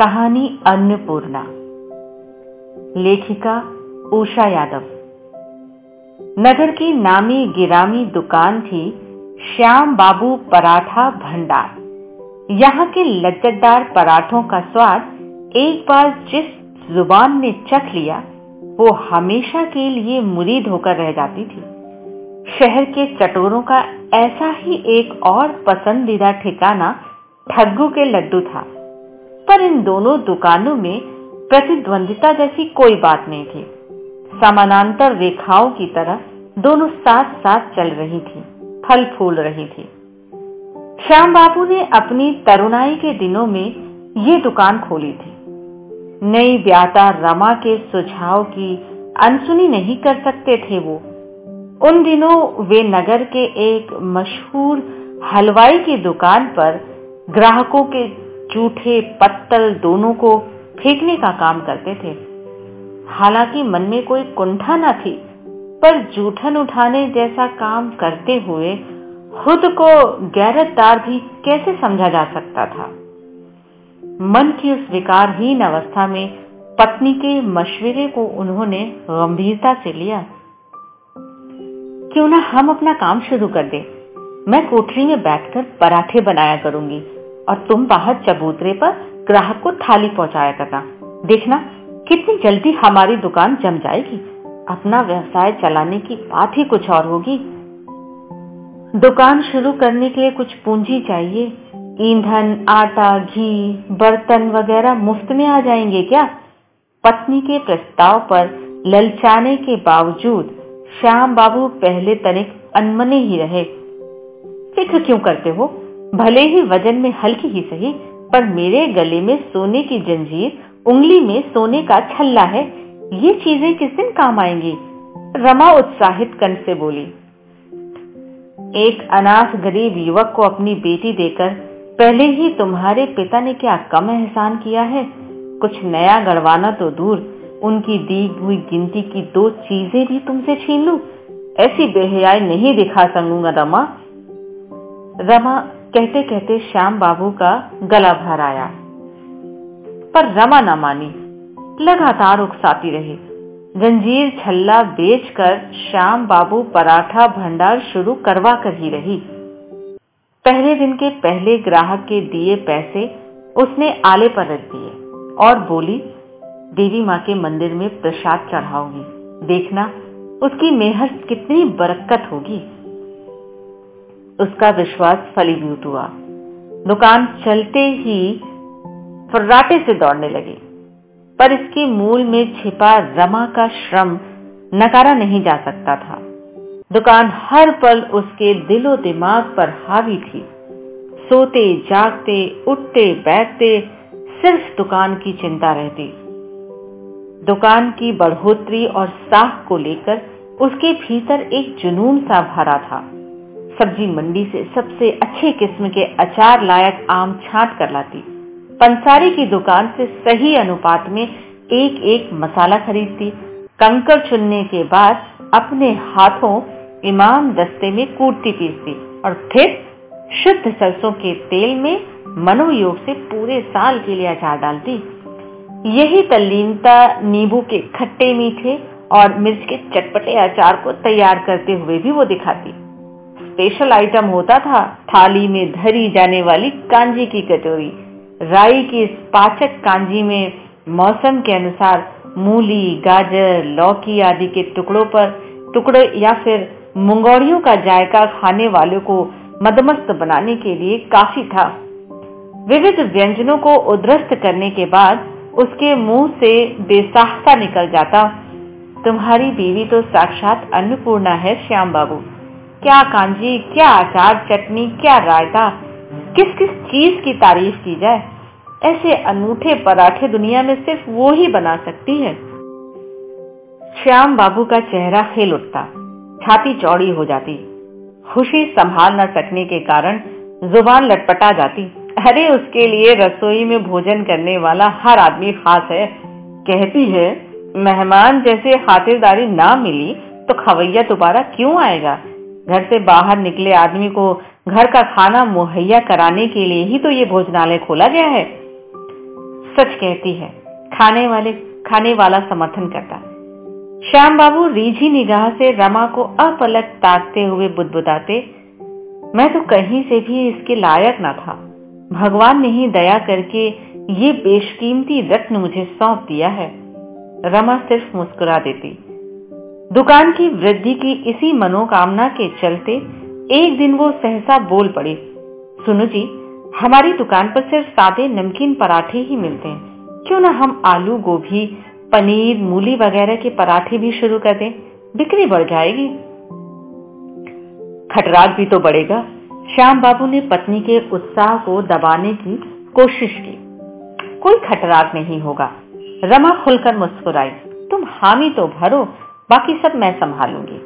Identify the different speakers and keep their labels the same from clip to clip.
Speaker 1: कहानी अन्नपूर्णा। लेखिका उषा यादव। नगर की नामी गिरामी दुकान थी श्याम बाबू पराठा भंडार। यहाँ के लज्जतदार पराठों का स्वाद एक बार जिस ज़ुबान ने चख लिया, वो हमेशा के लिए मुरीद होकर रह जाती थी। शहर के चटोरों का ऐसा ही एक और पसंदीदा ठिकाना ठग्गू के लड्डू था। पर इन दोनों दुकानों में प्रतिद्वंदिता जैसी कोई बात नहीं थी। समानांतर रेखाओं की तरह दोनों साथ साथ चल रही थी, फल फूल रही थी। श्याम बाबू ने अपनी तरुणाई के दिनों में ये दुकान खोली थी। नई व्याता रमा के सुझाव की अनसुनी नहीं कर सकते थे वो। उन दिनों वे नगर के एक मशहूर हलवाई की दुकान पर ग्राहकों के जूठे, पत्तल दोनों को फेंकने का काम करते थे। हालाँकि मन में कोई कुंठा न थी, पर जूठन उठाने जैसा काम करते हुए खुद को गैरतदार भी कैसे समझा जा सकता था? मन की उस विकारहीन अवस्था में पत्नी के मशवरे को उन्होंने गंभीरता से लिया। क्यों ना हम अपना काम शुरू कर दें? मैं कोठरी में बैठकर पराठे बनाया करूँगी। और तुम बाहर चबूतरे पर ग्राहक को थाली पहुँचाया करना। देखना, कितनी जल्दी हमारी दुकान जम जाएगी। अपना व्यवसाय चलाने की बात ही कुछ और होगी। दुकान शुरू करने के लिए कुछ पूंजी चाहिए। ईंधन, आटा, घी, बर्तन वगैरह मुफ़्त में आ जाएँगे क्या? पत्नी के प्रस्ताव पर ललचाने के बावजूद श्याम बाबू पहले तनिक अनमने ही रहे। फ़िक्र क्यों करते हो? भले ही वज़न में हल्की ही सही, पर मेरे गले में सोने की जंजीर, उंगली में सोने का छल्ला है, ये चीज़ें किस दिन काम आएँगी? रमा उत्साहित कंठ से बोली। एक अनाथ गरीब युवक को अपनी बेटी देकर, पहले ही तुम्हारे पिता ने क्या कम एहसान किया है? कुछ नया गढ़वाना तो दूर, उनकी दी हुई गिनती की दो चीज़ें भी तुमसे छीन लू? ऐसी बेहयाई नहीं दिखा सकूँगा रमा। रमा कहते कहते श्याम बाबू का गला भर आया। पर रमा न मानी, लगातार उकसाती रही। जंजीर छल्ला बेचकर श्याम बाबू पराठा भंडार शुरू करवा कर ही रही। पहले दिन के पहले ग्राहक के दिए पैसे उसने आले पर रख दिए और बोली, देवी माँ के मंदिर में प्रसाद चढ़ाऊँगी। देखना, उसकी मेहर कितनी बरकत होगी। उसका विश्वास फलीभूत हुआ। दुकान चलते ही फर्राटे से दौड़ने लगी, पर इसके मूल में छिपा रमा का श्रम नकारा नहीं जा सकता था। दुकान हर पल उसके दिलो दिमाग पर हावी थी। सोते, जागते, उठते, बैठते सिर्फ़ दुकान की चिंता रहती। दुकान की बढ़ोतरी और साख को लेकर उसके भीतर एक जुनून सा भरा था। सब्ज़ी मंडी से सबसे अच्छे किस्म के अचार लायक आम छांट कर लाती। पंसारी की दुकान से सही अनुपात में एक एक मसाला खरीदती। कंकर चुनने के बाद अपने हाथों इमाम दस्ते में कूटती पीसती और फिर शुद्ध सरसों के तेल में मनोयोग से पूरे साल के लिए अचार डालती। यही तल्लीनता नींबू के खट्टे मीठे और मिर्च के चटपटे अचार को तैयार करते हुए भी वो दिखाती। स्पेशल आइटम होता था, थाली में धरी जाने वाली कांजी की कटोरी। राई की इस पाचक कांजी में मौसम के अनुसार मूली, गाजर, लौकी आदि के टुकड़ों पर टुकड़े या फिर मुंगौड़ियों का जायका खाने वालों को मदमस्त बनाने के लिए काफ़ी था। विविध व्यंजनों को उद्रस्त करने के बाद उसके मुँह से बेसाहता निकल जाता। तुम्हारी बीवी तो साक्षात अन्नपूर्णा है, श्याम बाबू। क्या कांजी, क्या अचार, चटनी, क्या रायता? किस किस चीज़ की तारीफ़ की जाए? ऐसे अनूठे पराठे दुनिया में सिर्फ़ वो ही बना सकती है। श्याम बाबू का चेहरा हिल उठता, छाती चौड़ी हो जाती। खुशी संभाल न सकने के कारण ज़ुबान लटपटा जाती। अरे, उसके लिए रसोई में भोजन करने वाला हर आदमी खास है। कहती है, मेहमान जैसे खातिरदारी ना मिली तो खवैया दोबारा क्यों आएगा? घर से बाहर निकले आदमी को घर का खाना मुहैया कराने के लिए ही तो ये भोजनालय खोला गया है। सच कहती है, खाने वाले, खाने वाला समर्थन करता श्याम बाबू रीझी निगाह से रमा को अपलक ताकते हुए बुदबुदाते, मैं तो कहीं से भी इसके लायक न था। भगवान ने ही दया करके ये बेशकीमती रत्न मुझे सौंप दिया है। रमा सिर्फ़ मुस्कुरा देती। दुकान की वृद्धि की इसी मनोकामना के चलते एक दिन वो सहसा बोल पड़ी, सुनो जी, हमारी दुकान पर सिर्फ़ सादे नमकीन पराठे ही मिलते हैं। क्यों ना हम आलू, गोभी, पनीर, मूली वगैरह के पराठे भी शुरू कर दें? बिक्री बढ़ जाएगी। खटराग भी तो बढ़ेगा। श्याम बाबू ने पत्नी के उत्साह को दबाने की कोशिश की। कोई खटराग नहीं होगा। रमा खुलकर मुस्कुराई, तुम हामी तो भरो बाकी सब मैं संभालूँगी।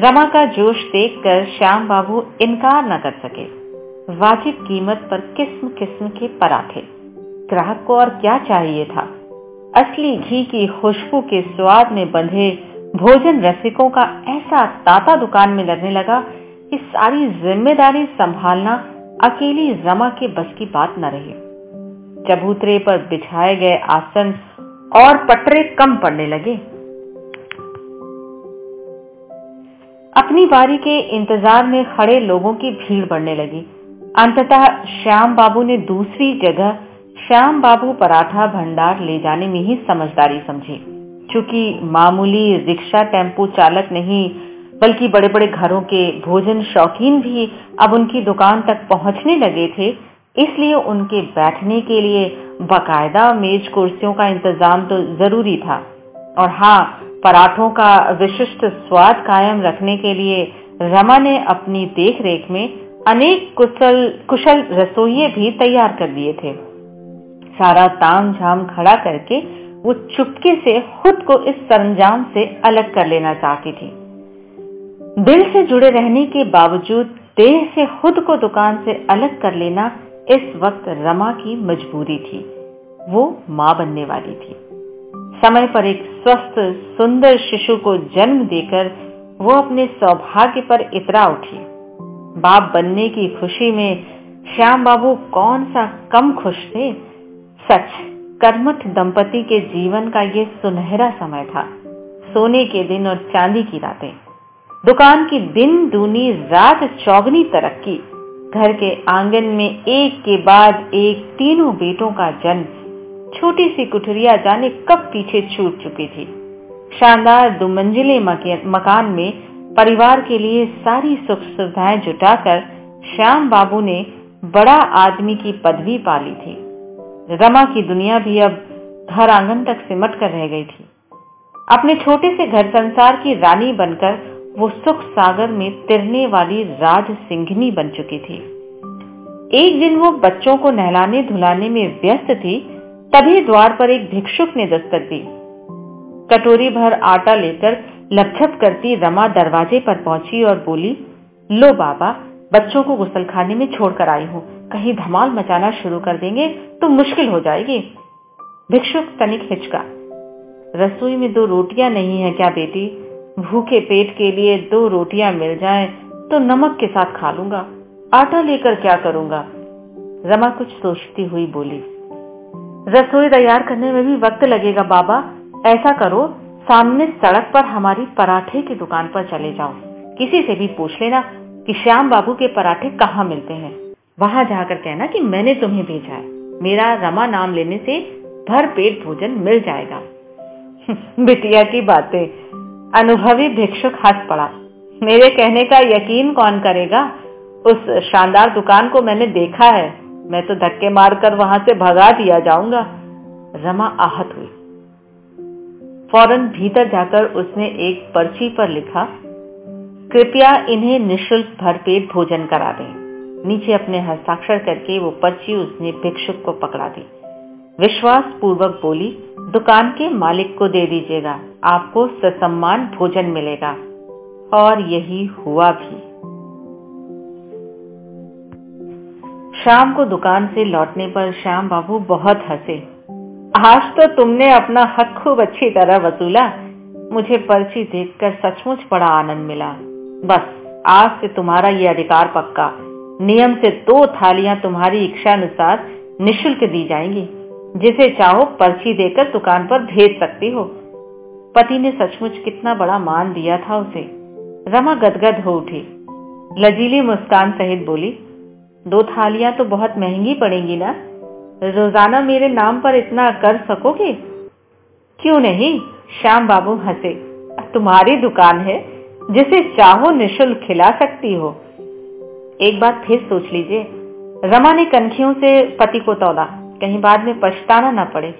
Speaker 1: रमा का जोश देखकर श्याम बाबू इनकार न कर सके। वाजिब कीमत पर किस्म किस्म के पराठे। ग्राहक को और क्या चाहिए था? असली घी की खुशबू के स्वाद में बंधे भोजन रसिकों का ऐसा ताता दुकान में लगने लगा कि सारी ज़िम्मेदारी संभालना अकेली रमा के बस की बात न रही। चबूतरे पर बिछाए गए आसन और पटरे कम पड़ने लगे। अपनी बारी के इंतज़ार में खड़े लोगों की भीड़ बढ़ने लगी। अंततः श्याम बाबू ने दूसरी जगह श्याम बाबू पराठा भंडार ले जाने में ही समझदारी समझी। क्योंकि मामूली रिक्शा टेंपो चालक नहीं, बल्कि बड़े बड़े घरों के भोजन शौकीन भी अब उनकी दुकान तक पहुँचने लगे थे, इसलिए उनके बैठने के लिए बकायदा मेज कुर्सियों का इंतज़ाम तो ज़रूरी था। और हाँ पराठों का विशिष्ट स्वाद कायम रखने के लिए रमा ने अपनी देखरेख में अनेक कुशल कुशल रसोइये भी तैयार कर दिए थे। सारा ताम झाम खड़ा करके वो चुपके से खुद को इस सरंजाम से अलग कर लेना चाहती थी। दिल से जुड़े रहने के बावजूद देह से खुद को दुकान से अलग कर लेना इस वक्त रमा की मजबूरी थी। वो माँ बनने वाली थी। समय पर एक स्वस्थ, सुंदर शिशु को जन्म देकर वो अपने सौभाग्य पर इतरा उठी। बाप बनने की खुशी में, श्याम बाबू, कौन सा कम खुश थे? सच, कर्मठ दंपति के जीवन का ये सुनहरा समय था। सोने के दिन और चांदी की रातें। दुकान की दिन दूनी रात चौगनी तरक्की। घर के आँगन में एक के बाद एक तीनों बेटों का जन्म। छोटी सी कुठरिया जाने कब पीछे छूट चुकी थी। शानदार दुमंजिले मकान में परिवार के लिए सारी सुख सुविधाएँ जुटाकर श्याम बाबू ने बड़ा आदमी की पदवी पाली थी। रमा की दुनिया भी अब घर आँगन तक सिमट कर रह गई थी। अपने छोटे से घर संसार की रानी बनकर वो सुख सागर में तिरने वाली राज सिंघनी बन चुकी थी। एक दिन वो बच्चों को नहलाने धुलाने में व्यस्त थी तभी द्वार पर एक भिक्षुक ने दस्तक दी। कटोरी भर आटा लेकर लपछप करती रमा दरवाजे पर पहुँची और बोली, लो बाबा, बच्चों को गुसल खाने में छोड़कर आई हूँ। कहीं धमाल मचाना शुरू कर देंगे तो मुश्किल हो जाएगी। भिक्षुक तनिक हिचका, रसोई में दो रोटियाँ नहीं है क्या बेटी? भूखे पेट के लिए दो रोटियाँ मिल जाएँ तो नमक के साथ खा लूँगा। आटा लेकर क्या करूँगा? रमा कुछ सोचती हुई बोली रसोई तैयार करने में भी वक्त लगेगा, बाबा। ऐसा करो, सामने सड़क पर हमारी पराठे की दुकान पर चले जाओ। किसी से भी पूछ लेना कि श्याम बाबू के पराठे कहाँ मिलते हैं। वहाँ जाकर कहना कि मैंने तुम्हें भेजा है। मेरा रमा नाम लेने से भर पेट भोजन मिल जाएगा। बिटिया की बातें। अनुभवी भिक्षुक हंस पड़ा। मेरे कहने का यकीन कौन करेगा? उस शानदार दुकान को मैंने देखा है। मैं तो धक्के मारकर वहाँ से भगा दिया जाऊँगा। रमा आहत हुई। फ़ौरन भीतर जाकर उसने एक पर्ची पर लिखा, कृपया इन्हें निशुल्क भरपेट भोजन करा दें। नीचे अपने हस्ताक्षर करके वो पर्ची उसने भिक्षुक को पकड़ा दी। विश्वास पूर्वक बोली, दुकान के मालिक को दे दीजिएगा, आपको ससम्मान भोजन मिलेगा। और यही हुआ भी। शाम को दुकान से लौटने पर श्याम बाबू बहुत हंसे। आज तो तुमने अपना हक खूब अच्छी तरह वसूला। मुझे पर्ची देखकर सचमुच बड़ा आनंद मिला। बस, आज से तुम्हारा ये अधिकार पक्का। नियम से दो थालियाँ तुम्हारी इच्छा अनुसार निशुल्क दी जाएँगी। जिसे चाहो पर्ची देकर दुकान पर भेज सकती हो। पति ने सचमुच कितना बड़ा मान दिया था उसे। रमा गदगद हो उठी। लजीली मुस्कान सहित बोली दो थालियाँ तो बहुत महँगी पड़ेंगी ना। रोज़ाना मेरे नाम पर इतना कर सकोगे? क्यों नहीं? श्याम बाबू हंसे। तुम्हारी दुकान है, जिसे चाहो निशुल्क खिला सकती हो। एक बात फिर सोच लीजिए। रमा ने कनखियों से पति को तोड़ा। कहीं बाद में पछताना ना पड़े।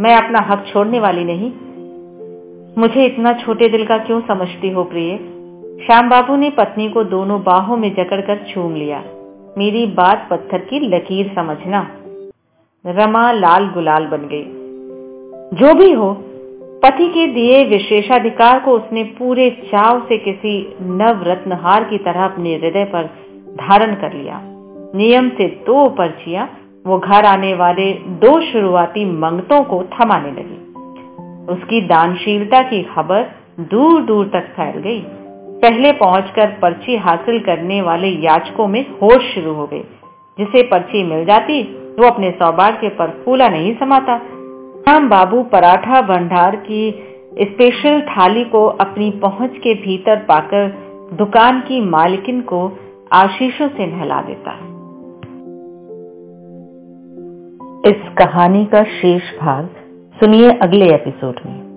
Speaker 1: मैं अपना हक छोड़ने वाली नहीं। मुझे इतना छोटे दिल का क्यों समझती हो प्रिय? श्याम बाबू ने पत्नी को दोनों बाहों में जकड़कर छूम लिया। मेरी बात पत्थर की लकीर समझना। रमा लाल गुलाल बन गई। जो भी हो, पति के दिए विशेषाधिकार को उसने पूरे चाव से किसी नव रत्नहार की तरह अपने हृदय पर धारण कर लिया। नियम से दो पर्चियाँ वो घर आने वाले दो शुरुआती मंगतों को थमाने लगी। उसकी दानशीलता की खबर दूर दूर तक फैल गई। पहले पहुंचकर पर्ची हासिल करने वाले याचकों में होश शुरू हो गई जिसे पर्ची मिल जाती, वो अपने सौभाग्य पर फूला नहीं समाता। राम बाबू पराठा भंडार की स्पेशल थाली को अपनी पहुँच के भीतर पाकर दुकान की मालकिन को आशीषों से नहला देता इस कहानी का शेष भाग सुनिए अगले एपिसोड में।